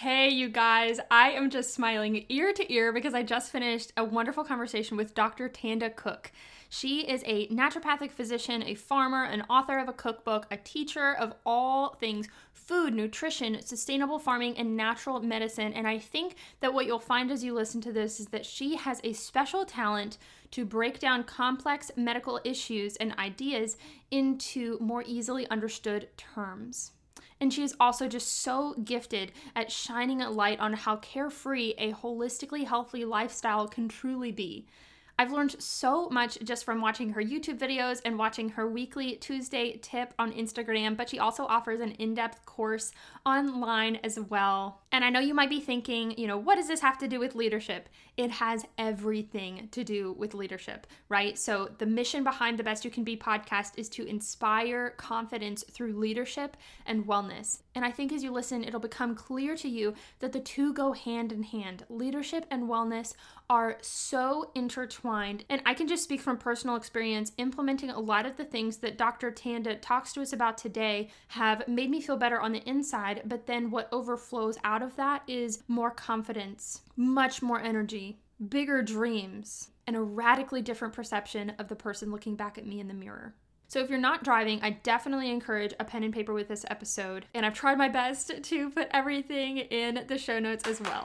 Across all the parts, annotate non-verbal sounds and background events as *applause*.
Hey, you guys, I am just smiling ear to ear because I just finished a wonderful conversation with Dr. Tanda Cook. She is a naturopathic physician, a farmer, an author of a cookbook, a teacher of all things food, nutrition, sustainable farming, and natural medicine. And I think that what you'll find as you listen to this is that she has a special talent to break down complex medical issues and ideas into more easily understood terms. And she is also just so gifted at shining a light on how carefree a holistically healthy lifestyle can truly be. I've learned so much just from watching her YouTube videos and watching her weekly Tuesday tip on Instagram, but she also offers an in depth course online as well. And I know you might be thinking, you know, what does this have to do with leadership? It has everything to do with leadership, right? So, the mission behind the Best You Can Be podcast is to inspire confidence through leadership and wellness. And I think as you listen, it'll become clear to you that the two go hand in hand. Leadership and wellness are so intertwined. And I can just speak from personal experience, implementing a lot of the things that Dr. Tanda talks to us about today have made me feel better on the inside. But then what overflows out of that is more confidence, much more energy, bigger dreams, and a radically different perception of the person looking back at me in the mirror. So if you're not driving, I definitely encourage a pen and paper with this episode. And I've tried my best to put everything in the show notes as well.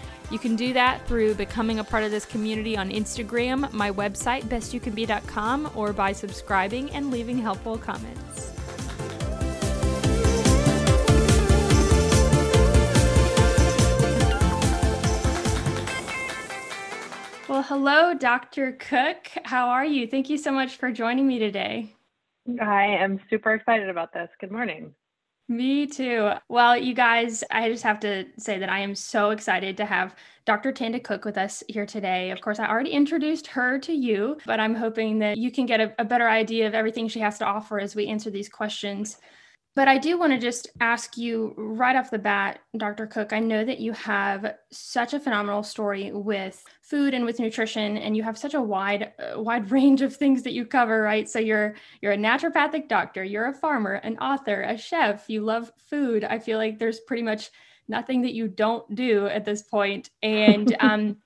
You can do that through becoming a part of this community on Instagram, my website, bestyoucanbe.com, or by subscribing and leaving helpful comments. Well, hello, Dr. Cook. How are you? Thank you so much for joining me today. I am super excited about this. Good morning. Me too. Well, you guys, I just have to say that I am so excited to have Dr. Tanda Cook with us here today. Of course, I already introduced her to you, but I'm hoping that you can get a, a better idea of everything she has to offer as we answer these questions. But I do want to just ask you right off the bat, Dr. Cook. I know that you have such a phenomenal story with food and with nutrition, and you have such a wide, uh, wide *laughs* range of things that you cover, right? So you're you're a naturopathic doctor, you're a farmer, an author, a chef. You love food. I feel like there's pretty much nothing that you don't do at this point, and *laughs* um,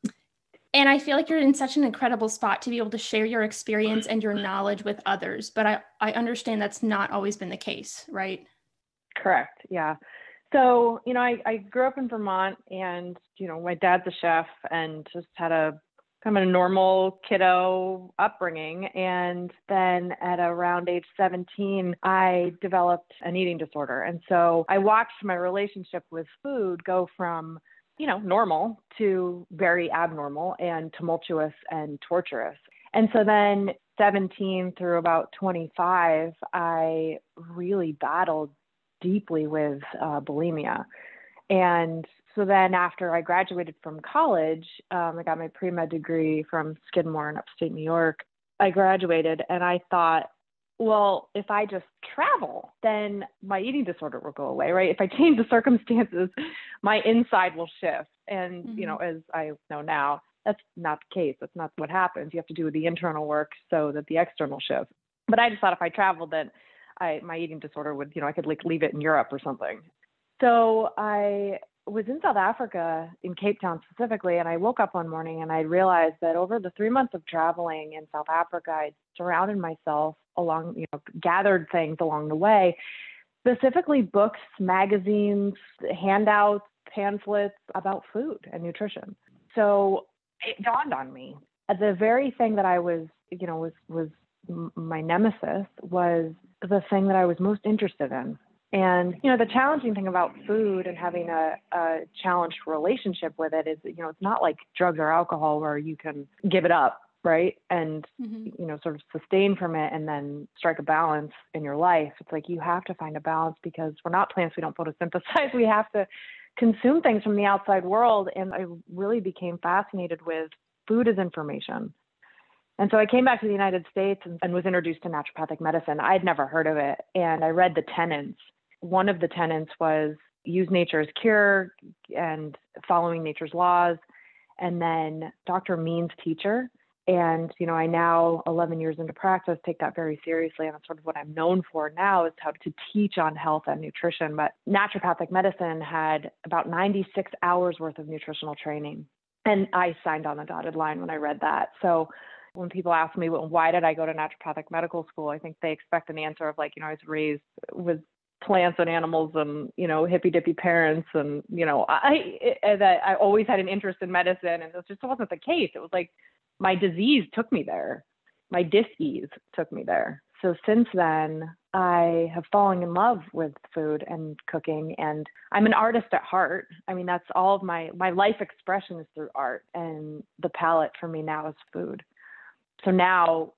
and I feel like you're in such an incredible spot to be able to share your experience and your knowledge with others. But I, I understand that's not always been the case, right? Correct. Yeah. So, you know, I, I grew up in Vermont and, you know, my dad's a chef and just had a kind of a normal kiddo upbringing. And then at around age 17, I developed an eating disorder. And so I watched my relationship with food go from you know, normal to very abnormal and tumultuous and torturous. And so then 17 through about 25, I really battled deeply with uh, bulimia. And so then after I graduated from college, um, I got my pre-med degree from Skidmore in upstate New York. I graduated and I thought, well, if I just travel, then my eating disorder will go away, right? If I change the circumstances, *laughs* my inside will shift. And, mm-hmm. you know, as I know now, that's not the case. That's not what happens. You have to do the internal work so that the external shifts. But I just thought if I traveled, then I, my eating disorder would, you know, I could like leave it in Europe or something. So I was in South Africa, in Cape Town specifically, and I woke up one morning and I realized that over the three months of traveling in South Africa, I surrounded myself along, you know, gathered things along the way, specifically books, magazines, handouts, pamphlets about food and nutrition. So it dawned on me the very thing that I was, you know, was was my nemesis was the thing that I was most interested in. And, you know, the challenging thing about food and having a, a challenged relationship with it is, you know, it's not like drugs or alcohol where you can give it up right? And, mm-hmm. you know, sort of sustain from it and then strike a balance in your life. It's like you have to find a balance because we're not plants, we don't photosynthesize. *laughs* We have to consume things from the outside world. And I really became fascinated with food as information. And so I came back to the United States and, and was introduced to naturopathic medicine. I'd never heard of it. And I read the tenets. One of the tenets was use nature as cure and following nature's laws. And then Dr. Means teacher. And, you know, I now, 11 years into practice, take that very seriously. And that's sort of what I'm known for now is how to teach on health and nutrition. But naturopathic medicine had about 96 hours worth of nutritional training. And I signed on the dotted line when I read that. So when people ask me, well, why did I go to naturopathic medical school? I think they expect an answer of like, you know, I was raised with plants and animals and you know hippy dippy parents and you know I that I always had an interest in medicine and it just wasn't the case. It was like my disease took me there, my disease took me there. So since then, I have fallen in love with food and cooking, and I'm an artist at heart. I mean, that's all of my my life expression is through art, and the palette for me now is food. So now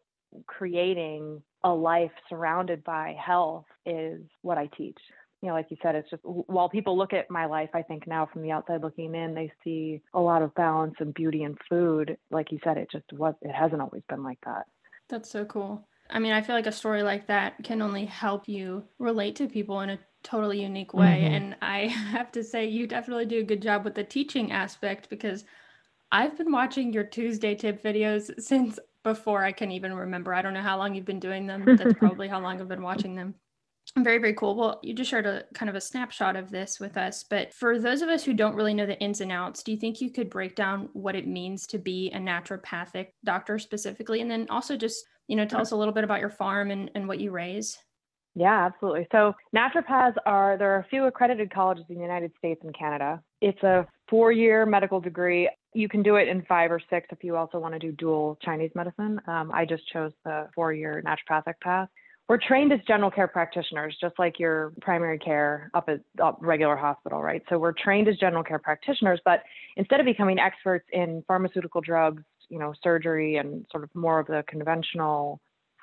creating a life surrounded by health is what I teach. You know, like you said, it's just while people look at my life, I think now from the outside looking in, they see a lot of balance and beauty in food. Like you said, it just was, it hasn't always been like that. That's so cool. I mean, I feel like a story like that can only help you relate to people in a totally unique way. Mm-hmm. And *laughs* I have to say, you definitely do a good job with the teaching aspect because I've been watching your Tuesday tip videos since before I can even remember. I don't know how long you've been doing them. That's *laughs* probably how long I've been watching them. Very, very cool. Well, you just shared a kind of a snapshot of this with us. But for those of us who don't really know the ins and outs, do you think you could break down what it means to be a naturopathic doctor specifically? And then also just, you know, tell us a little bit about your farm and, and what you raise. Yeah, absolutely. So naturopaths are, there are a few accredited colleges in the United States and Canada. It's a four year medical degree. You can do it in five or six if you also want to do dual Chinese medicine. Um, I just chose the four year naturopathic path. We're trained as general care practitioners, just like your primary care up at up regular hospital, right? So we're trained as general care practitioners, but instead of becoming experts in pharmaceutical drugs, you know, surgery and sort of more of the conventional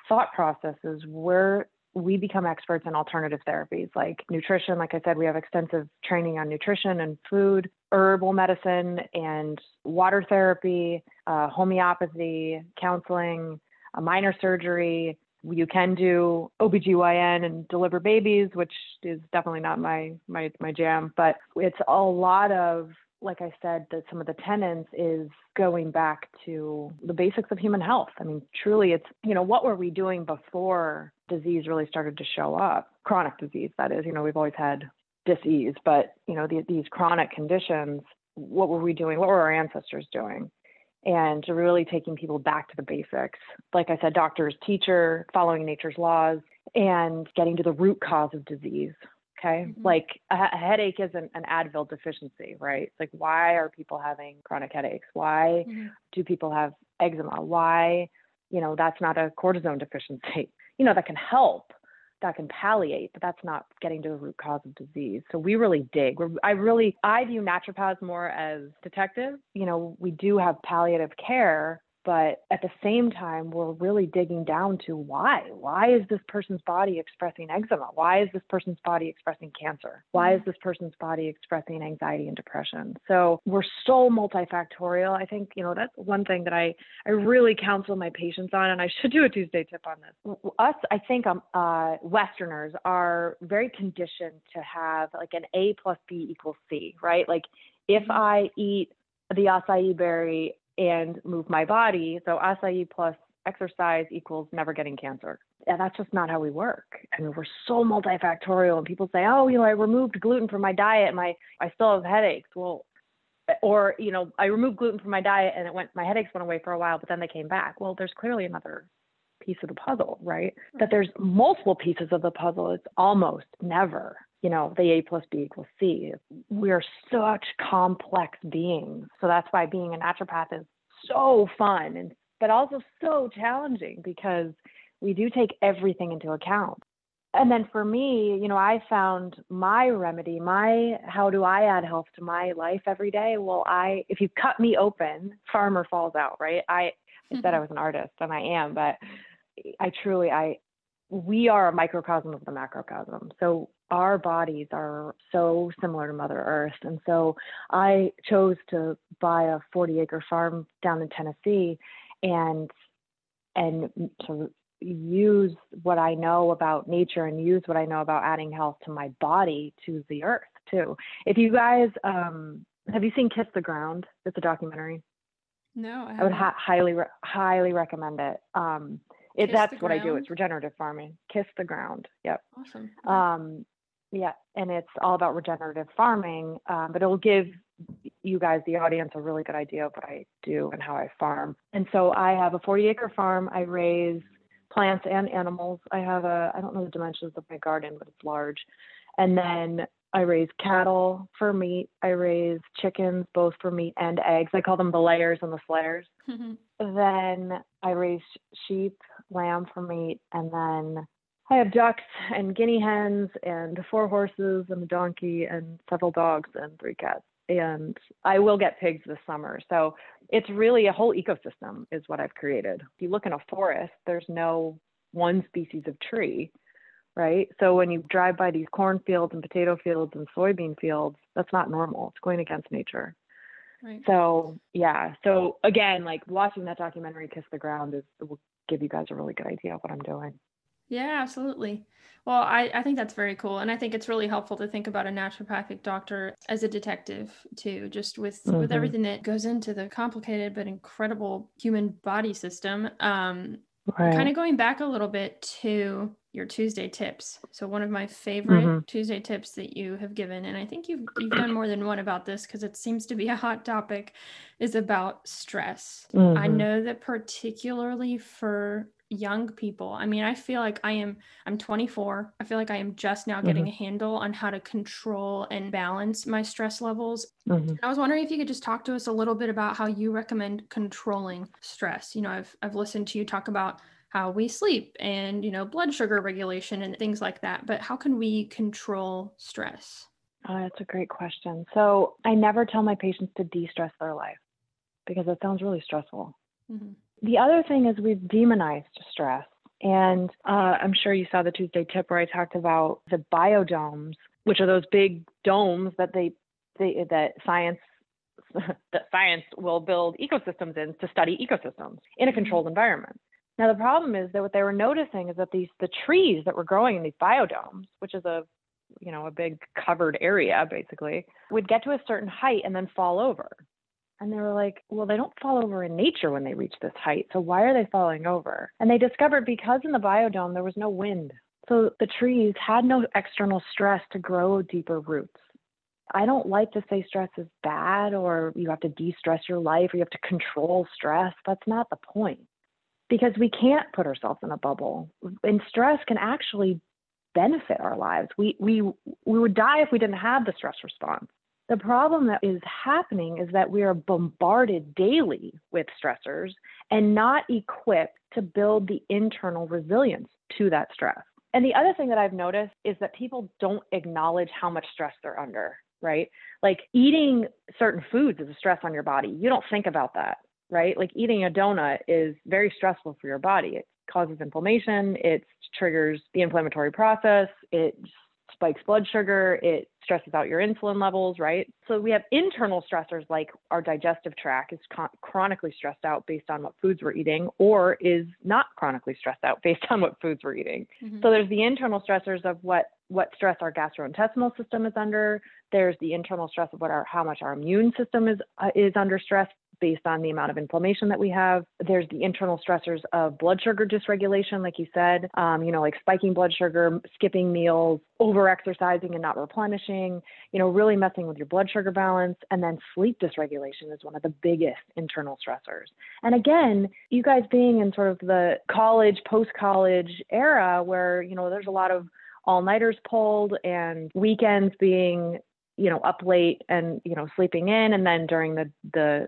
thought processes, we're we become experts in alternative therapies like nutrition. Like I said, we have extensive training on nutrition and food, herbal medicine, and water therapy, uh, homeopathy, counseling, minor surgery. You can do OBGYN and deliver babies, which is definitely not my my my jam, but it's a lot of like I said, that some of the tenants is going back to the basics of human health. I mean, truly, it's, you know, what were we doing before disease really started to show up? Chronic disease, that is, you know, we've always had disease, but, you know, the, these chronic conditions, what were we doing? What were our ancestors doing? And really taking people back to the basics. Like I said, doctors, teacher, following nature's laws, and getting to the root cause of disease Okay. Mm-hmm. Like a, a, headache isn't an Advil deficiency, right? It's like, why are people having chronic headaches? Why mm-hmm. do people have eczema? Why, you know, that's not a cortisone deficiency. *laughs* You know, that can help, that can palliate, but that's not getting to the root cause of disease. So we really dig. We're, I really, I view naturopaths more as detectives. You know, we do have palliative care, but at the same time we're really digging down to why. Why is this person's body expressing eczema? Why is this person's body expressing cancer? Why is mm-hmm. this person's body expressing anxiety and depression? So we're so multifactorial. I think you know that's one thing that i i really counsel my patients on and i should do a tuesday tip on this. Us i think um, uh, westerners are very conditioned to have like an a plus b equals c right? Like if mm-hmm. i eat the acai berry and move my body. So acai plus exercise equals never getting cancer. And that's just not how we work. I mean, we're so multifactorial and people say, oh, you know, I removed gluten from my diet and my I still have headaches. Well, or, you know, I removed gluten from my diet and it went my headaches went away for a while, but then they came back. Well, there's clearly another piece of the puzzle, right? That there's multiple pieces of the puzzle. It's almost never you know, the A plus B equals C. We are such complex beings. So that's why being a naturopath is so fun and but also so challenging because we do take everything into account. And then for me, you know, I found my remedy, my how do I add health to my life every day? Well, I if you cut me open, farmer falls out, right? I I said I mm-hmm. was an artist, and I am, but I truly, I, we are a microcosm of the macrocosm. So our bodies are so similar to Mother Earth. And so I chose to buy a 40 acre farm down in Tennessee and and to use what I know about nature and use what I know about adding health to my body to the earth too. If you guys um, have you seen Kiss the Ground? It's a documentary. No, I, I would ha- highly re- highly recommend it. Um, it that's what? I do. It's regenerative farming. Kiss the ground. Yep. Awesome. Um, yeah, and it's all about regenerative farming, um, but it'll give you guys, the audience, a really good idea of what I do and how I farm. And so I have a 40 acre farm. I raise plants and animals. I have a, I don't know the dimensions of my garden, but it's large. And then I raise cattle for meat. I raise chickens both for meat and eggs. I call them the layers and the slayers. Mm-hmm. *laughs* Then I raise sheep, lamb for meat, and then I have ducks and guinea hens and four horses and a donkey and several dogs and three cats. And I will get pigs this summer. So it's really a whole ecosystem, is what I've created. If you look in a forest, there's no one species of tree, right? So when you drive by these cornfields and potato fields and soybean fields, that's not normal. It's going against nature. Right. So yeah. So again, like watching that documentary Kiss the Ground is will give you guys a really good idea of what I'm doing. Yeah, absolutely. Well, I, I think that's very cool. And I think it's really helpful to think about a naturopathic doctor as a detective too, just with mm-hmm. with everything that goes into the complicated but incredible human body system. Um right. kind of going back a little bit to your Tuesday tips. So one of my favorite mm-hmm. Tuesday tips that you have given, and I think you've you've done more than one about this because it seems to be a hot topic, is about stress. Mm-hmm. I know that particularly for young people. I mean i feel like i am i'm 24 i feel like i am just now getting mm-hmm. a handle on how to control and balance my stress levels. Mm-hmm. i was wondering if you could just talk to us a little bit about how you recommend controlling stress. You know i've i've listened to you talk about how we sleep and you know blood sugar regulation and things like that but how can we control stress? Oh, that's a great question. So i never tell my patients to de-stress their life because it sounds really stressful. Mm-hmm. The other thing is we've demonized stress. And uh, I'm sure you saw the Tuesday tip where I talked about the biodomes, which are those big domes that they, they that science *laughs* that science will build ecosystems in to study ecosystems in a mm-hmm. controlled environment. Now the problem is that what they were noticing is that these the trees that were growing in these biodomes, which is a you know a big covered area basically, would get to a certain height and then fall over. And they were like, well, they don't fall over in nature when they reach this height. So why are they falling over? And they discovered because in the biodome there was no wind. So the trees had no external stress to grow deeper roots. I don't like to say stress is bad or you have to de stress your life or you have to control stress. That's not the point because we can't put ourselves in a bubble. And stress can actually benefit our lives. We, we, we would die if we didn't have the stress response. The problem that is happening is that we are bombarded daily with stressors and not equipped to build the internal resilience to that stress. And the other thing that I've noticed is that people don't acknowledge how much stress they're under, right? Like eating certain foods is a stress on your body. You don't think about that, right? Like eating a donut is very stressful for your body. It causes inflammation, it triggers the inflammatory process, it spikes blood sugar, it stresses out your insulin levels, right? So we have internal stressors like our digestive tract is con- chronically stressed out based on what foods we're eating or is not chronically stressed out based on what foods we're eating. Mm-hmm. So there's the internal stressors of what what stress our gastrointestinal system is under. There's the internal stress of what our how much our immune system is uh, is under stress based on the amount of inflammation that we have. There's the internal stressors of blood sugar dysregulation, like you said, um, you know, like spiking blood sugar, skipping meals, over exercising and not replenishing, you know, really messing with your blood sugar balance. And then sleep dysregulation is one of the biggest internal stressors. And again, you guys being in sort of the college, post college era where, you know, there's a lot of all nighters pulled and weekends being you know up late and you know sleeping in and then during the the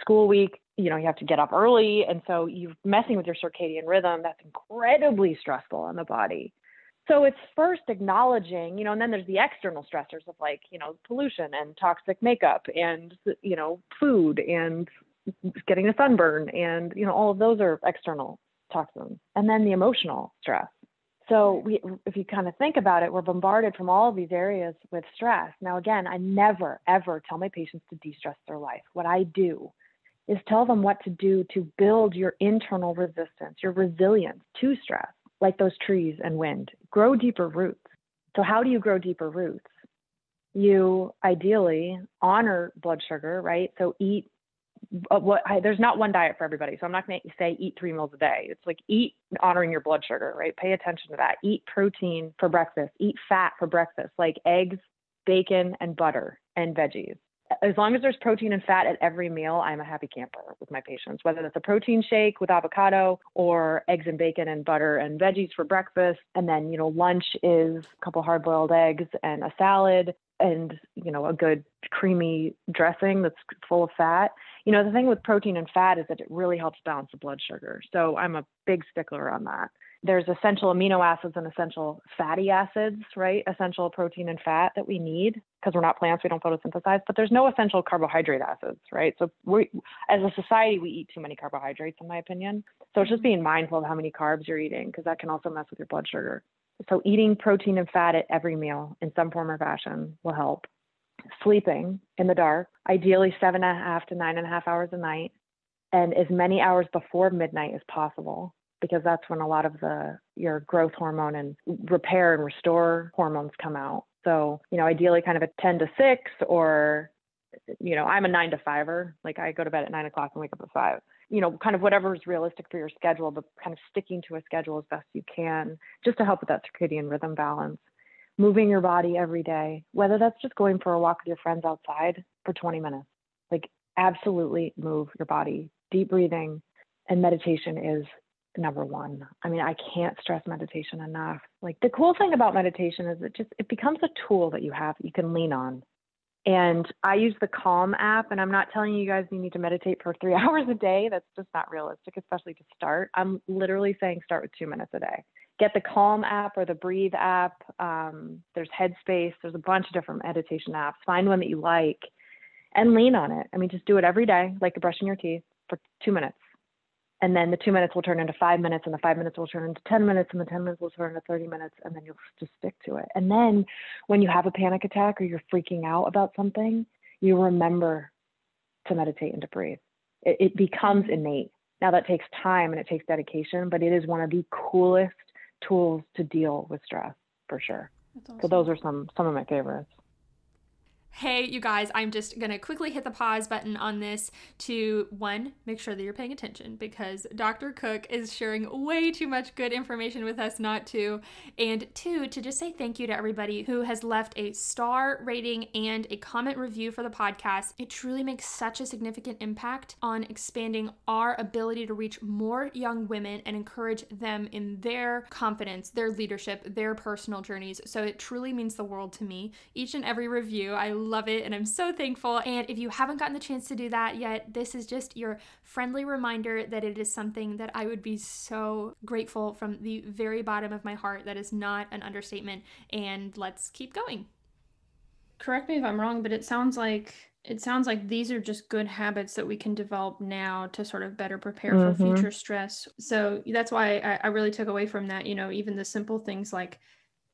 school week you know you have to get up early. And so you're messing with your circadian rhythm that's incredibly stressful on the body. So it's first acknowledging you know and then there's the external stressors of like you know pollution and toxic makeup and you know food and getting a sunburn and you know all of those are external toxins. And then the emotional stress so we, if you kind of think about it we're bombarded from all of these areas with stress. Now again i never ever tell my patients to de-stress their life. What i do is tell them what to do to build your internal resistance your resilience to stress like those trees and wind. Grow deeper roots. So how do you grow deeper roots? You ideally honor blood sugar right? So eat what I, there's not one diet for everybody. So I'm not going to say eat three meals a day. It's like eat honoring your blood sugar, right? Pay attention to that. Eat protein for breakfast. Eat fat for breakfast, like eggs, bacon, and butter and veggies. As long as there's protein and fat at every meal, I'm a happy camper with my patients. Whether that's a protein shake with avocado or eggs and bacon and butter and veggies for breakfast, and then you know lunch is a couple hard-boiled eggs and a salad and you know a good creamy dressing that's full of fat you know, the thing with protein and fat is that it really helps balance the blood sugar. So I'm a big stickler on that. There's essential amino acids and essential fatty acids, right? Essential protein and fat that we need because we're not plants, we don't photosynthesize, but there's no essential carbohydrate acids, right? So we, as a society, we eat too many carbohydrates, in my opinion. So it's just mm-hmm. being mindful of how many carbs you're eating because that can also mess with your blood sugar. So eating protein and fat at every meal in some form or fashion will help sleeping in the dark, ideally seven and a half to nine and a half hours a night, and as many hours before midnight as possible, because that's when a lot of the your growth hormone and repair and restore hormones come out. So, you know, ideally kind of a 10 to 6 or you know, I'm a nine to fiver. Like I go to bed at nine o'clock and wake up at five. You know, kind of whatever is realistic for your schedule, but kind of sticking to a schedule as best you can, just to help with that circadian rhythm balance moving your body every day, whether that's just going for a walk with your friends outside for 20 minutes. Like, absolutely move your body. Deep breathing and meditation is number one. I mean, I can't stress meditation enough. Like, the cool thing about meditation is it just it becomes a tool that you have you can lean on. And I use the Calm app, and I'm not telling you guys you need to meditate for three *laughs* hours a day. That's just not realistic, especially to start. I'm literally saying start with two minutes a day get the Calm app or the Breathe app. Um, there's Headspace. There's a bunch of different meditation apps. Find one that you like and lean on it. I mean, just do it every day, like brushing your teeth for two minutes. And then the two minutes will turn into five minutes, and the five minutes will turn into 10 minutes, and the 10 minutes will turn into 30 minutes, and then you'll just stick to it. And then when you have a panic attack or you're freaking out about something, you remember to meditate and to breathe. It, it becomes mm-hmm. innate. Now, that takes time and it takes dedication, but it is one of the coolest tools to deal with stress for sure. Awesome. So those are some some of my favorites. Hey, you guys, I'm just going to quickly hit the pause button on this to one, make sure that you're paying attention because Dr. Cook is sharing way too much good information with us not to. And two, to just say thank you to everybody who has left a star rating and a comment review for the podcast. It truly makes such a significant impact on expanding our ability to reach more young women and encourage them in their confidence, their leadership, their personal journeys. So it truly means the world to me. Each and every review, I love it and I'm so thankful. And if you haven't gotten the chance to do that yet, this is just your friendly reminder that it is something that I would be so grateful from the very bottom of my heart. That is not an understatement. And let's keep going. Correct me if I'm wrong, but it sounds like it sounds like these are just good habits that we can develop now to sort of better prepare mm-hmm. for future stress. So that's why I, I, really took away from that, you know, even the simple things like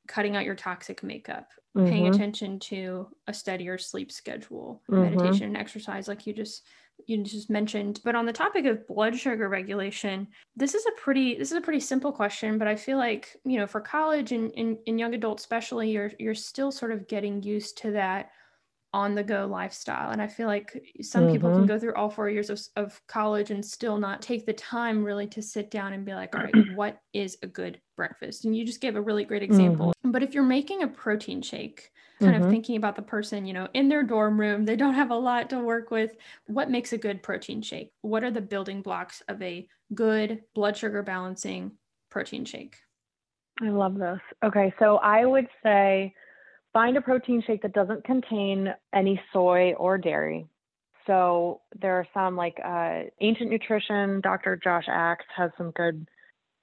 cutting out your toxic makeup, mm-hmm. paying attention to a steadier sleep schedule, mm-hmm. meditation and exercise, like you just you just mentioned. But on the topic of blood sugar regulation, this is a pretty this is a pretty simple question, but I feel like, you know, for college and in young adults especially, you're you're still sort of getting used to that on the go lifestyle. And I feel like some mm-hmm. people can mm-hmm. go through all four years of, of college and still not take the time really to sit down and be like, all right, *clears throat* what is a good breakfast? And you just gave a really great example. But if you're making a protein shake, kind mm-hmm. of thinking about the person, you know, in their dorm room, they don't have a lot to work with. What makes a good protein shake? What are the building blocks of a good blood sugar balancing protein shake? I love this. Okay, so I would say find a protein shake that doesn't contain any soy or dairy. So there are some like uh, Ancient Nutrition, Dr. Josh Axe has some good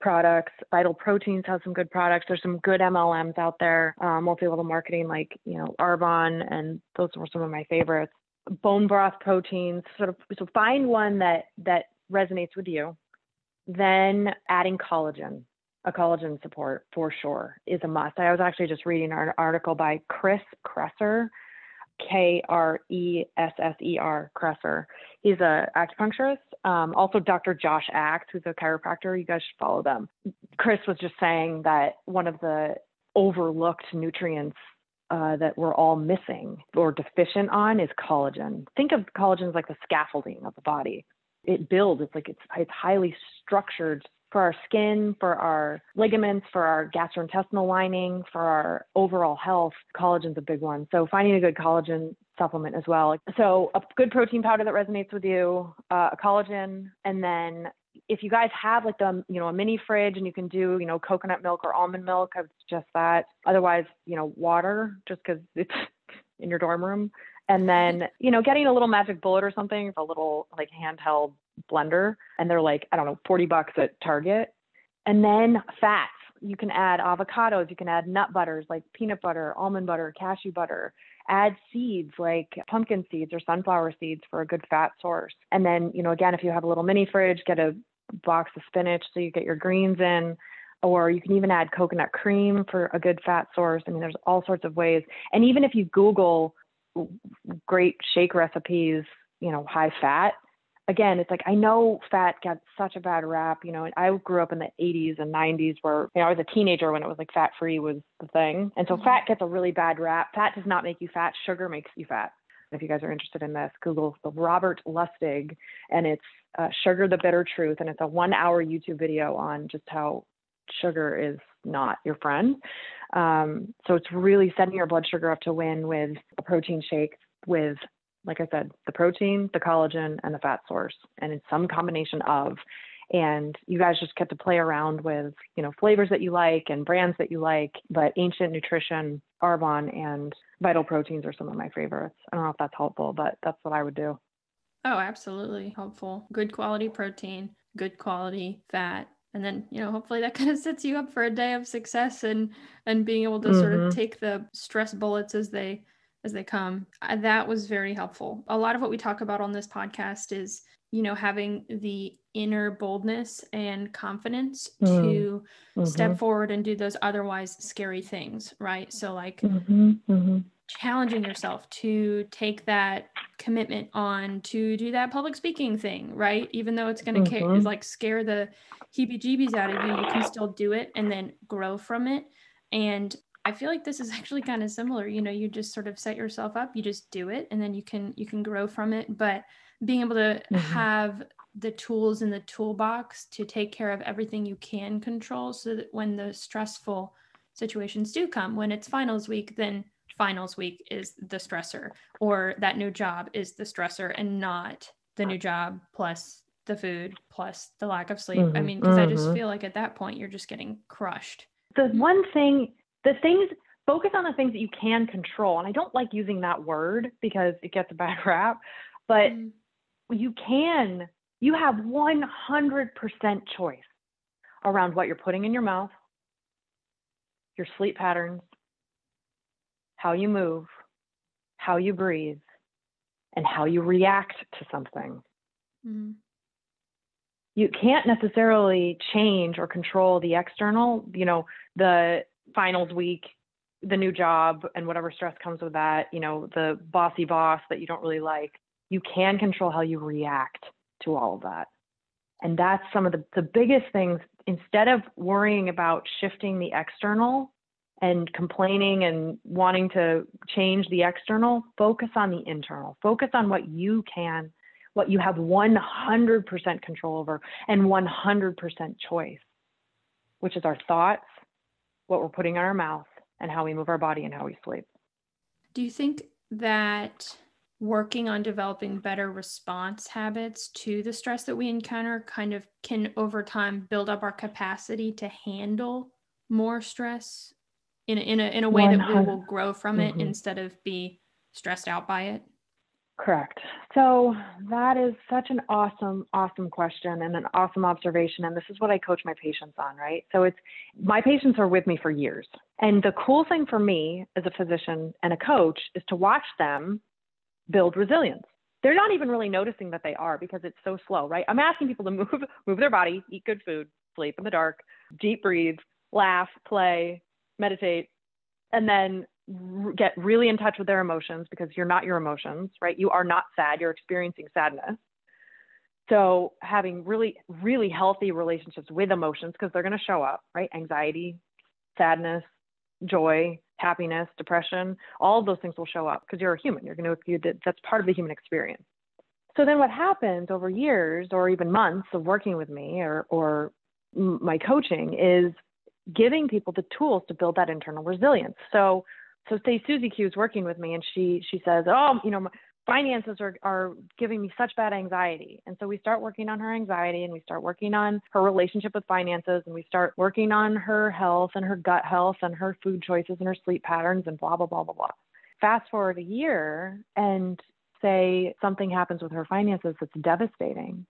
products. Vital Proteins has some good products. There's some good MLMs out there, uh, multi-level marketing like you know Arbonne, and those were some of my favorites. bone broth proteins, sort of so find one that that resonates with you. Then adding collagen, a collagen support for sure is a must. I was actually just reading an article by Chris Kresser, K R E S S E R Kresser. He's a acupuncturist. Um, also, Dr. Josh Axe, who's a chiropractor. You guys should follow them. Chris was just saying that one of the overlooked nutrients uh, that we're all missing or deficient on is collagen. Think of collagen as like the scaffolding of the body. It builds. It's like it's it's highly structured for our skin, for our ligaments, for our gastrointestinal lining, for our overall health. Collagen's a big one. So finding a good collagen supplement as well. So a good protein powder that resonates with you, uh, a collagen, and then if you guys have like the you know a mini fridge and you can do you know coconut milk or almond milk it's just that otherwise you know water just because it's *laughs* in your dorm room and then you know getting a little magic bullet or something a little like handheld blender and they're like i don't know 40 bucks at target and then fats you can add avocados you can add nut butters like peanut butter almond butter cashew butter add seeds like pumpkin seeds or sunflower seeds for a good fat source. And then, you know, again, if you have a little mini fridge, get a box of spinach so you get your greens in. Or you can even add coconut cream for a good fat source. I mean, there's all sorts of ways. And even if you Google great shake recipes, you know, high fat, again, it's like I know fat got such a bad rap. You know, I grew up in the 80s and 90s where you know I was a teenager when it was like fat free was the thing, and so mm-hmm. fat gets a really bad rap. Fat does not make you fat. Sugar makes you fat. If you guys are interested in this, Google the Robert Lustig, and it's uh, Sugar the Bitter Truth, and it's a one-hour YouTube video on just how sugar is not your friend. Um, so it's really setting your blood sugar up to win with a protein shake with like I said, the protein, the collagen, and the fat source, and it's some combination of. And you guys just get to play around with, you know, flavors that you like and brands that you like. But Ancient Nutrition, Arbonne, and Vital Proteins are some of my favorites. I don't know if that's helpful, but that's what I would do. Oh, absolutely helpful. Good quality protein, good quality fat, and then you know hopefully that *laughs* kind of sets you up for a day of success and and being able to mm-hmm. sort of mm-hmm. take the stress bullets as they as they come. Uh, that was very helpful. A lot of what we talk about on this podcast is, you know, having the inner boldness and confidence mm. to mm-hmm. step forward and do those otherwise scary things, right? So, like, mm-hmm. Mm-hmm. challenging yourself to take that commitment on to do that public speaking thing, right? Even though it's going to ca- mm-hmm. like scare the heebie jeebies out of you, you can still do it and then grow from it. And I feel like this is *laughs* actually kind of similar. You know, you just sort of set yourself up, you just do it, and then you can you can grow from it. But being able to mm-hmm. have the tools in the toolbox to take care of everything you can control, so that when the stressful situations do come, when it's finals week, then finals week is the stressor, or that new job is the stressor, and not the new job plus the food plus the lack of sleep. Mm-hmm. I mean, because mm-hmm. I just mm-hmm. feel like at that point you're just getting crushed. The one thing the things focus on the things that you can control and i don't like using that word because it gets a bad *laughs* rap but mm. you can you have 100% choice around what you're putting in your mouth your sleep patterns how you move how you breathe and how you react to something mm. you can't necessarily change or control the external you know the finals week, the new job and whatever stress comes with that, you know, the bossy boss that you don't really like, you can control how you react to all of that. And that's some of the, the biggest things. Instead of worrying about shifting the external and complaining and wanting to change the external, focus on the internal. Focus on what you can, what you have 100% control over and 100% choice, which is our thoughts, what we're putting in our mouth and how we move our body and how we sleep. Do you think that working on developing better response habits to the stress that we encounter kind of can over time build up our capacity to handle more stress in a, in a, in a way that we will grow from it mm-hmm. instead of be stressed out by it? Correct. So that is such an awesome, awesome question and an awesome observation. And this is what I coach my patients on, right? So it's my patients are with me for years. And the cool thing for me as a physician and a coach is to watch them build resilience. They're not even really noticing that they are because it's so slow, right? I'm asking people to move *laughs* move their body, eat good food, sleep in the dark, deep breathe, laugh, play, meditate, and then get really in touch with their emotions because you're not your emotions, right? You are not sad, you're experiencing sadness. So, having really, really healthy relationships with emotions because they're going to show up, right? Anxiety, sadness, joy, happiness, depression, all of those things will show up because you're a human. You're going to, you, that's part of the human experience. So, then what happens over years or even months of working with me or, or my coaching is giving people the tools to build that internal resilience. So, so say Susie Q is working with me and she she says, oh, you know, finances are are giving me such bad anxiety, and so we start working on her anxiety and we start working on her relationship with finances and we start working on her health and her gut health and her food choices and her sleep patterns and blah blah blah blah blah. Fast forward a year and say something happens with her finances that's devastating,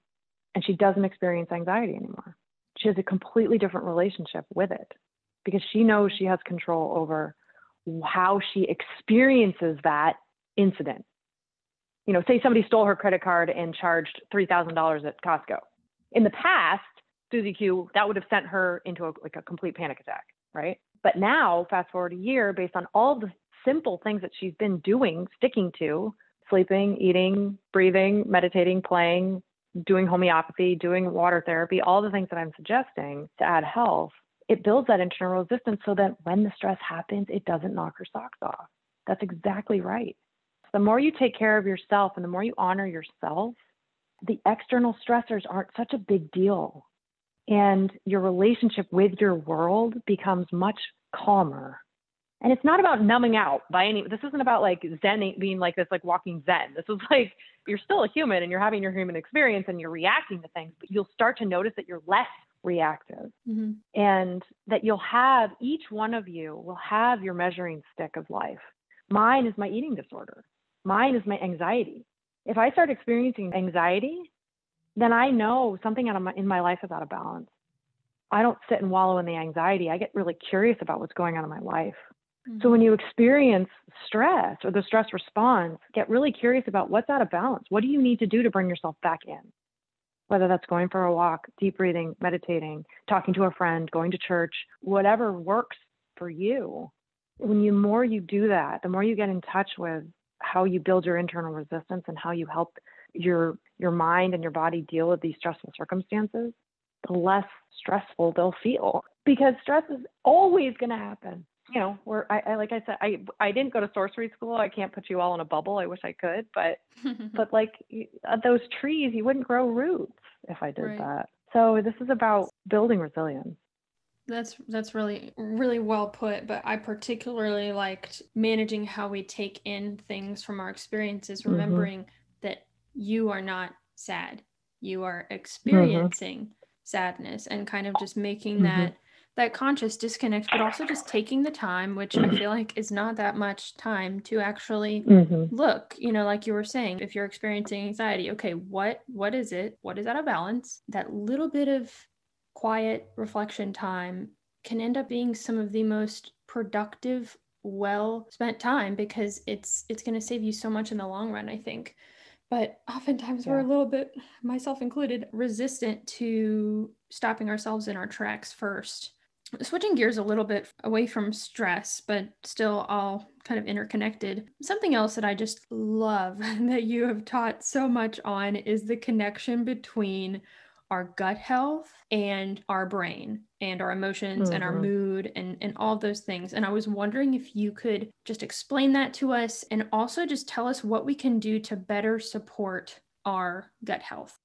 and she doesn't experience anxiety anymore she has a completely different relationship with it because she knows she has control over how she experiences that incident. You know, say somebody stole her credit card and charged $3,000 at Costco. In the past, Susie Q, that would have sent her into a, like a complete panic attack, right? But now, fast forward a year, based on all the simple things that she's been doing, sticking to, sleeping, eating, breathing, meditating, playing, doing homeopathy, doing water therapy, all the things that I'm suggesting to add health, it builds that internal resistance so that when the stress happens, it doesn't knock her socks off. That's exactly right. The more you take care of yourself and the more you honor yourself, the external stressors aren't such a big deal. And your relationship with your world becomes much calmer and it's not about numbing out by any this isn't about like zen being like this like walking zen this is like you're still a human and you're having your human experience and you're reacting to things but you'll start to notice that you're less reactive mm-hmm. and that you'll have each one of you will have your measuring stick of life mine is my eating disorder mine is my anxiety if i start experiencing anxiety then i know something out of my, in my life is out of balance i don't sit and wallow in the anxiety i get really curious about what's going on in my life Mm-hmm. So when you experience stress or the stress response, get really curious about what's out of balance. What do you need to do to bring yourself back in? Whether that's going for a walk, deep breathing, meditating, talking to a friend, going to church, whatever works for you. When you more you do that, the more you get in touch with how you build your internal resistance and how you help your your mind and your body deal with these stressful circumstances, the less stressful they'll feel. Because stress is always going to happen you know, we're I, I like I said, I I didn't go to sorcery school. I can't put you all in a bubble. I wish I could, but *laughs* but like uh, those trees, you wouldn't grow roots if I did right. that. So this is about building resilience. That's that's really really well put, but I particularly liked managing how we take in things from our experiences, mm-hmm. remembering mm-hmm. that you are not sad. You are mm-hmm. experiencing mm-hmm. sadness and kind of just making mm-hmm. that that conscious disconnect, but also just taking the time, which I feel like is not that much time to actually mm-hmm. look, you know, like you were saying, if you're experiencing anxiety, okay, what what is it? What is out of balance? That little bit of quiet reflection time can end up being some of the most productive well spent time because it's it's going to save you so much in the long run i think but oftentimes yeah. we're a little bit myself included resistant to stopping ourselves in our tracks first switching gears a little bit away from stress, but still all kind of interconnected. Something else that I just love *laughs* that you have taught so much on is the connection between our gut health and our brain and our emotions mm-hmm. and our mm-hmm. mood and, and all those things. And I was wondering if you could just explain that to us and also just tell us what we can do to better support our gut health.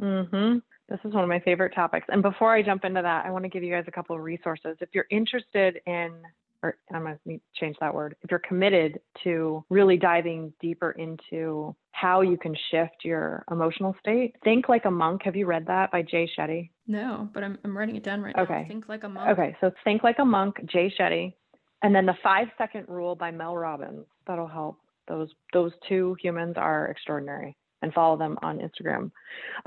Mm-hmm. This is one of my favorite topics. And before I jump into that, I want to give you guys a couple of resources. If you're interested in, or I'm going to change that word, if you're committed to really diving deeper into how you can shift your emotional state, Think Like a Monk. Have you read that by Jay Shetty? No, but I'm, I'm writing it down right okay. now. Okay. Think Like a Monk. Okay, so Think Like a Monk, Jay Shetty. And then the five second rule by Mel Robbins. That'll help. Those those two humans are extraordinary and follow them on Instagram.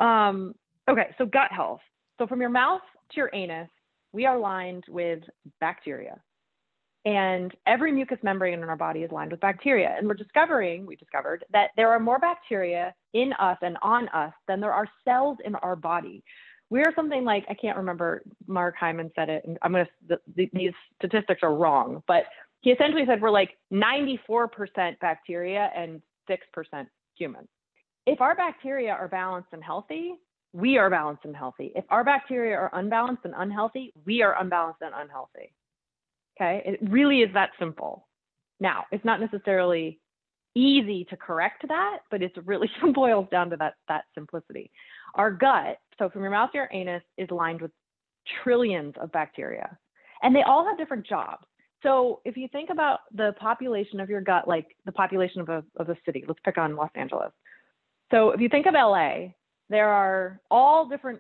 Um, Okay, so gut health. So from your mouth to your anus, we are lined with bacteria. And every mucous membrane in our body is lined with bacteria. And we're discovering, we discovered that there are more bacteria in us and on us than there are cells in our body. We're something like, I can't remember, Mark Hyman said it, and I'm going to, the, these statistics are wrong, but he essentially said we're like 94% bacteria and 6% human. If our bacteria are balanced and healthy, we are balanced and healthy. If our bacteria are unbalanced and unhealthy, we are unbalanced and unhealthy. Okay, it really is that simple. Now, it's not necessarily easy to correct that, but it's really *laughs* boils down to that that simplicity. Our gut, so from your mouth to your anus, is lined with trillions of bacteria, and they all have different jobs. So if you think about the population of your gut, like the population of a of a city, let's pick on Los Angeles. So if you think of LA, there are all different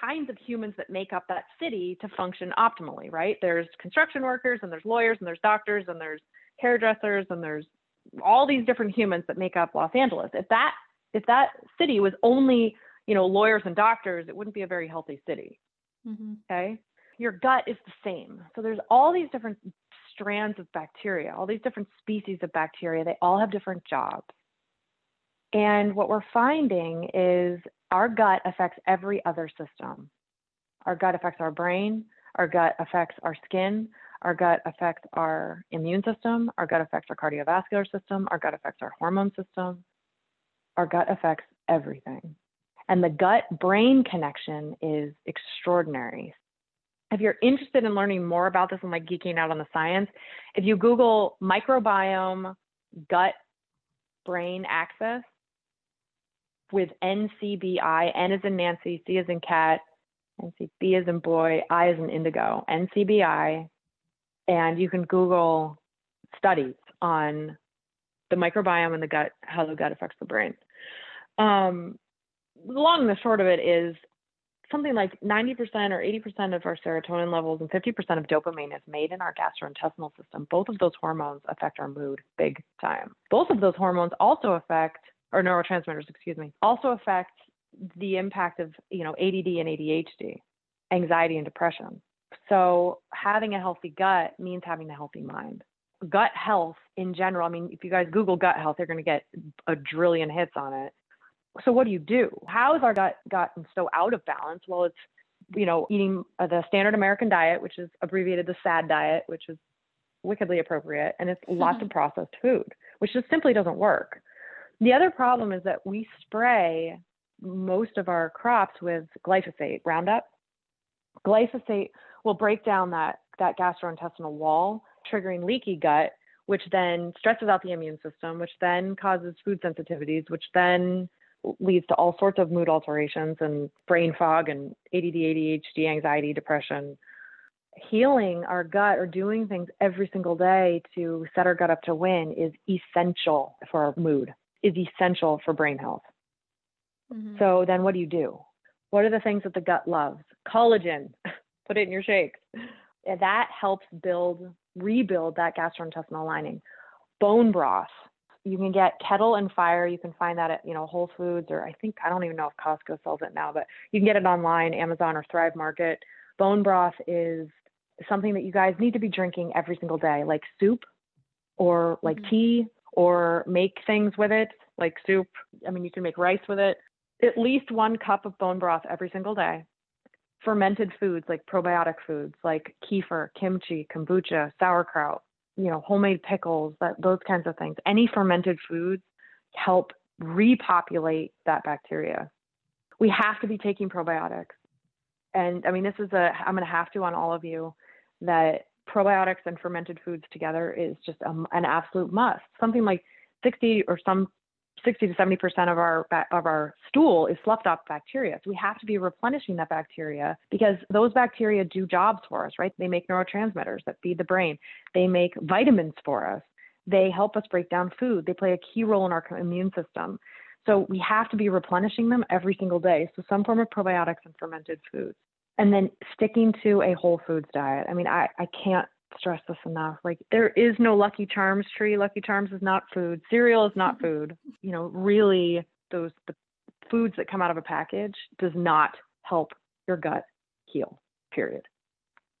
kinds of humans that make up that city to function optimally, right? There's construction workers and there's lawyers and there's doctors and there's hairdressers and there's all these different humans that make up Los Angeles. If that if that city was only, you know, lawyers and doctors, it wouldn't be a very healthy city. Mm-hmm. Okay? Your gut is the same. So there's all these different strands of bacteria, all these different species of bacteria. They all have different jobs. And what we're finding is our gut affects every other system. Our gut affects our brain, our gut affects our skin, our gut affects our immune system, our gut affects our cardiovascular system, our gut affects our hormone system. Our gut affects everything. And the gut brain connection is extraordinary. If you're interested in learning more about this and like geeking out on the science, if you Google microbiome gut brain axis, with NCBI. N is in Nancy, C is in cat, NC, B is in boy, I is in indigo, NCBI. And you can Google studies on the microbiome and the gut, how the gut affects the brain. Um, long and the short of it is something like 90% or 80% of our serotonin levels and 50% of dopamine is made in our gastrointestinal system. Both of those hormones affect our mood big time. Both of those hormones also affect or neurotransmitters, excuse me, also affect the impact of, you know, ADD and ADHD, anxiety and depression. So having a healthy gut means having a healthy mind. Gut health in general, I mean, if you guys Google gut health, you're going to get a trillion hits on it. So what do you do? How is our gut gotten so out of balance? Well, it's, you know, eating uh, the standard American diet, which is abbreviated the SAD diet, which is wickedly appropriate, and it's lots of *laughs* processed food, which just simply doesn't work. The other problem is that we spray most of our crops with glyphosate, Roundup. Glyphosate will break down that, that gastrointestinal wall, triggering leaky gut, which then stresses out the immune system, which then causes food sensitivities, which then leads to all sorts of mood alterations and brain fog and ADD, ADHD, anxiety, depression. Healing our gut or doing things every single day to set our gut up to win is essential for our mood is essential for brain health. Mm-hmm. So then what do you do? What are the things that the gut loves? Collagen, *laughs* put it in your shakes. That helps build, rebuild that gastrointestinal lining. Bone broth. You can get Kettle and Fire. You can find that at, you know, Whole Foods or I think, I don't even know if Costco sells it now, but you can get it online, Amazon or Thrive Market. Bone broth is something that you guys need to be drinking every single day, like soup or like mm-hmm. tea or make things with it, like soup. I mean, you can make rice with it. At least one cup of bone broth every single day. Fermented foods like probiotic foods like kefir, kimchi, kombucha, sauerkraut, you know, homemade pickles, that those kinds of things. Any fermented foods help repopulate that bacteria. We have to be taking probiotics. And I mean, this is a, I'm going to have to on all of you that probiotics and fermented foods together is just a, an absolute must. Something like 60 or some 60 to 70 percent of our of our stool is sloughed off bacteria. So we have to be replenishing that bacteria because those bacteria do jobs for us, right? They make neurotransmitters that feed the brain. They make vitamins for us. They help us break down food. They play a key role in our immune system. So we have to be replenishing them every single day. So some form of probiotics and fermented foods and then sticking to a whole foods diet. I mean, I, I can't stress this enough. Like there is no Lucky Charms tree. Lucky Charms is not food. Cereal is not *laughs* food. You know, really those the foods that come out of a package does not help your gut heal. Period.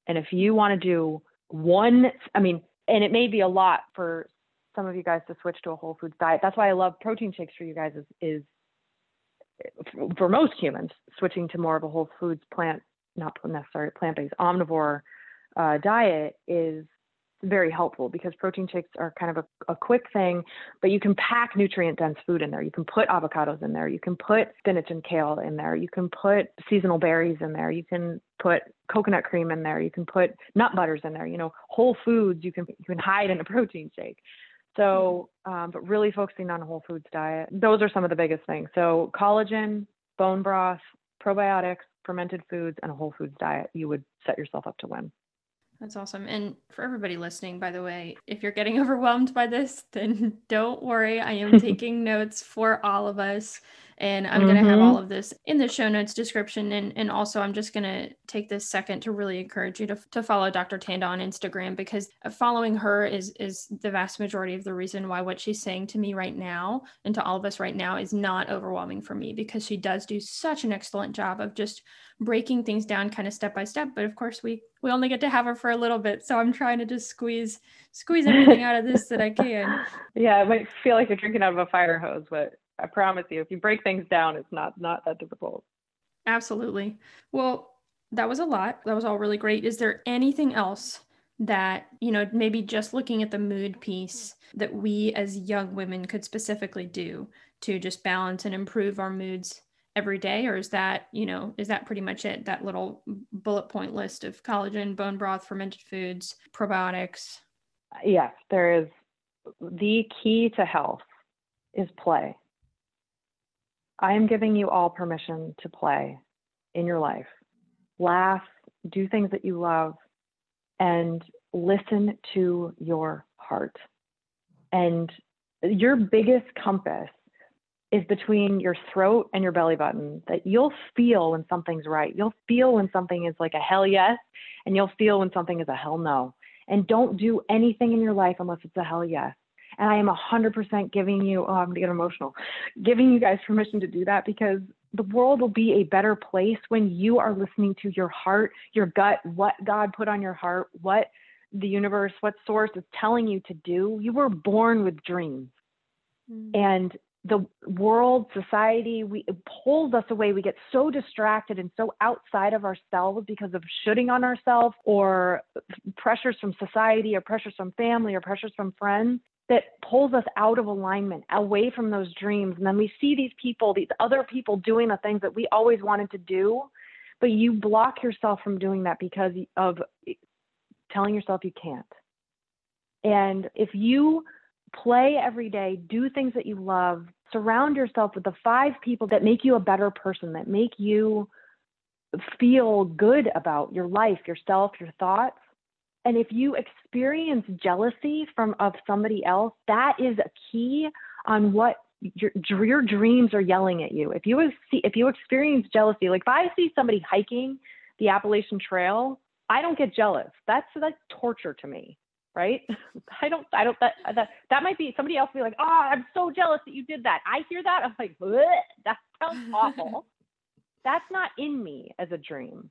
And if you want to do one, I mean, and it may be a lot for some of you guys to switch to a whole foods diet. That's why I love protein shakes for you guys is, is for most humans, switching to more of a whole foods plant, not necessarily plant-based omnivore uh, diet is very helpful because protein shakes are kind of a, a quick thing, but you can pack nutrient dense food in there. You can put avocados in there. You can put spinach and kale in there. You can put seasonal berries in there. You can put coconut cream in there. You can put nut butters in there. You know, whole foods you can you can hide in a *laughs* protein shake. So, um, but really focusing on a whole foods diet. Those are some of the biggest things. So collagen, bone broth, probiotics, fermented foods, and a whole foods diet. You would set yourself up to win. That's awesome. And for everybody listening, by the way, if you're getting *laughs* overwhelmed by this, then don't worry. I am *laughs* taking notes for all of us. And I'm mm-hmm. going to have all of this in the show notes description. And, and also, I'm just going to take this second to really encourage you to, to follow Dr. Tanda on Instagram because following her is, is the vast majority of the reason why what she's saying to me right now and to all of us right now is not overwhelming for me because she does do such an excellent job of just breaking things down kind of step by step. But of course, we we only get to have her for a little bit, so I'm trying to just squeeze squeeze everything out of this that I can. *laughs* Yeah, it might feel like you're drinking out of a fire hose, but I promise you, if you break things down, it's not not that difficult. Absolutely. Well, that was a lot. That was all really great. Is there anything else that, you know, maybe just looking at the mood piece that we as young women could specifically do to just balance and improve our moods every day or is that you know is that pretty much it that little bullet point list of collagen bone broth fermented foods probiotics yes there is the key to health is play i am giving you all permission to play in your life laugh do things that you love and listen to your heart and your biggest compass is between your throat and your belly button that you'll feel when something's right. You'll feel when something is like a hell yes, and you'll feel when something is a hell no. And don't do anything in your life unless it's a hell yes. And I am 100% giving you, oh, I'm going to get emotional, giving you guys permission to do that because the world will be a better place when you are listening to your heart, your gut, what God put on your heart, what the universe, what source is telling you to do. You were born with dreams. Mm. And the world, society, we it pulls us away. We get so distracted and so outside of ourselves because of shooting on ourselves or pressures from society or pressures from family or pressures from friends that pulls us out of alignment, away from those dreams. And then we see these people, these other people doing the things that we always wanted to do, but you block yourself from doing that because of telling yourself you can't. And if you play every day, do things that you love, surround yourself with the five people that make you a better person, that make you feel good about your life, yourself, your thoughts. And if you experience jealousy from of somebody else, that is a key on what your your dreams are yelling at you. If you see if you experience jealousy, like if I see somebody hiking the Appalachian Trail, I don't get jealous. That's like torture to me right? *laughs* I don't, I don't, that, that, that might be somebody else be like, oh, I'm so jealous that you did that. I hear that. I'm like, that sounds *laughs* awful. That's not in me as a dream.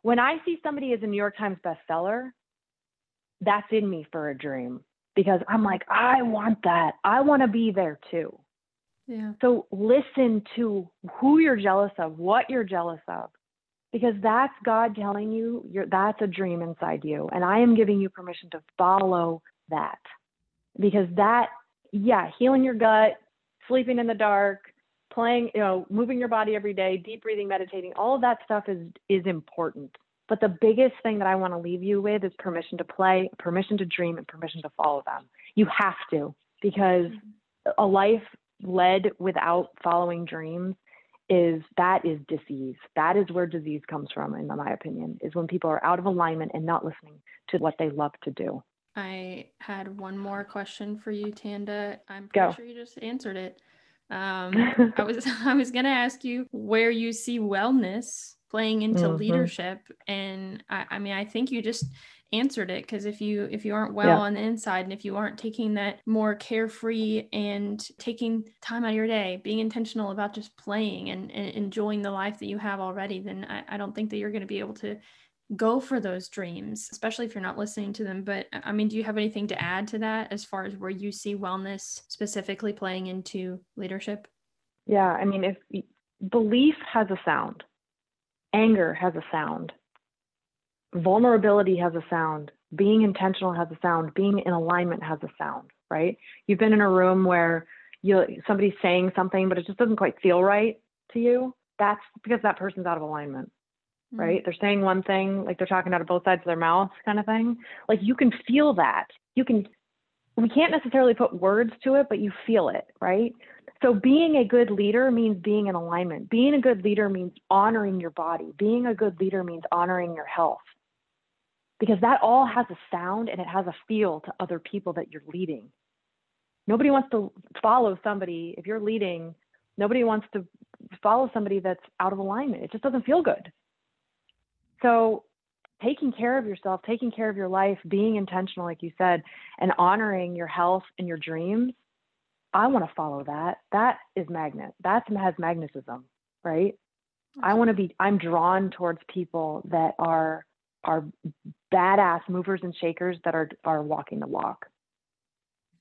When I see somebody as a New York Times bestseller, that's in me for a dream because I'm like, I want that. I want to be there too. Yeah. So listen to who you're jealous of, what you're jealous of, because that's God telling you you're, that's a dream inside you. And I am giving you permission to follow that because that, yeah, healing your gut, sleeping in the dark, playing, you know, moving your body every day, deep breathing, meditating, all of that stuff is, is important. But the biggest thing that I want to leave you with is permission to play, permission to dream, and permission to follow them. You have to, because a life led without following dreams is that is disease. That is where disease comes from, in my opinion, is when people are out of alignment and not listening to what they love to do. I had one more question for you, Tanda. I'm pretty Go. sure you just answered it. Um, I was *laughs* I was gonna ask you where you see wellness playing into mm-hmm. leadership, and I, I mean I think you just answered it because if you if you aren't well yeah. on the inside and if you aren't taking that more carefree and taking time out of your day being intentional about just playing and, and enjoying the life that you have already then I, I don't think that you're going to be able to go for those dreams, especially if you're not listening to them. But I mean, do you have anything to add to that as far as where you see wellness specifically playing into leadership? Yeah, I mean, if belief has a sound, anger has a sound, vulnerability has a sound, being intentional has a sound, being in alignment has a sound, right? You've been in a room where you somebody's saying something, but it just doesn't quite feel right to you. That's because that person's out of alignment mm-hmm. right? They're saying one thing, like they're talking out of both sides of their mouth, kind of thing. Like you can feel that. You can, we can't necessarily put words to it, but you feel it, right? So being a good leader means being in alignment. Being a good leader means honoring your body. Being a good leader means honoring your health. Because that all has a sound and it has a feel to other people that you're leading. Nobody wants to follow somebody, if you're leading, nobody wants to follow somebody that's out of alignment. It just doesn't feel good. So taking care of yourself, taking care of your life, being intentional, like you said, and honoring your health and your dreams, I want to follow that. That is magnet. That has magnetism, right? I want to be, I'm drawn towards people that are are badass movers and shakers that are are walking the walk.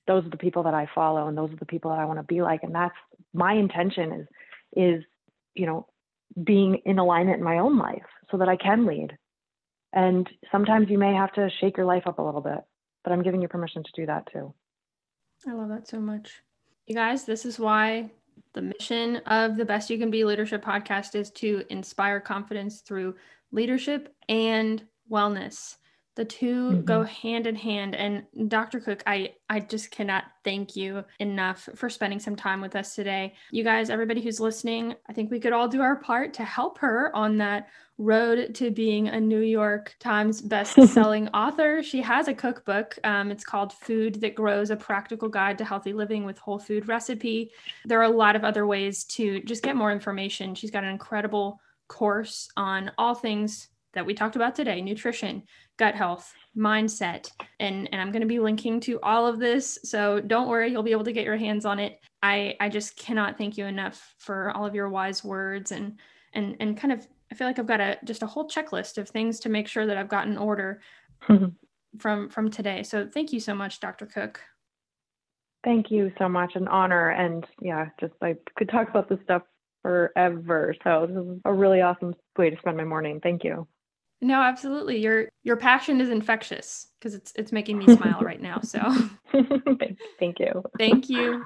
Those are the people that I follow and those are the people that I want to be like. And that's my intention is is, you know, being in alignment in my own life so that I can lead. And sometimes you may have to shake your life up a little bit, but I'm giving you permission to do that too. I love that so much. You guys, this is why the mission of the Best You Can Be Leadership podcast is to inspire confidence through leadership and wellness the 2 mm-hmm. go hand in hand. And dr cook i i just cannot thank you enough for spending some time with us today. You guys everybody who's listening i think we could all do our part to help her on that road to being a new york times best-selling *laughs* author. She has a cookbook. Um, it's called food that grows a practical guide to healthy living with whole food recipe. There are a lot of other ways to just get more information. She's got an incredible course on all things that we talked about today nutrition gut health mindset and and i'm going to be linking to all of this so don't worry you'll be able to get your hands on it. I i just cannot thank you enough for all of your wise words and and and kind of i feel like i've got a just a whole checklist of things to make sure that i've got in order *laughs* from from today. So thank you so much dr cook. Thank you so much an honor and yeah just i could talk about this stuff forever. So this is a really awesome way to spend my morning. Thank you no, absolutely. Your your passion is infectious because it's it's making me *laughs* smile right now. So *laughs* thank you. Thank you.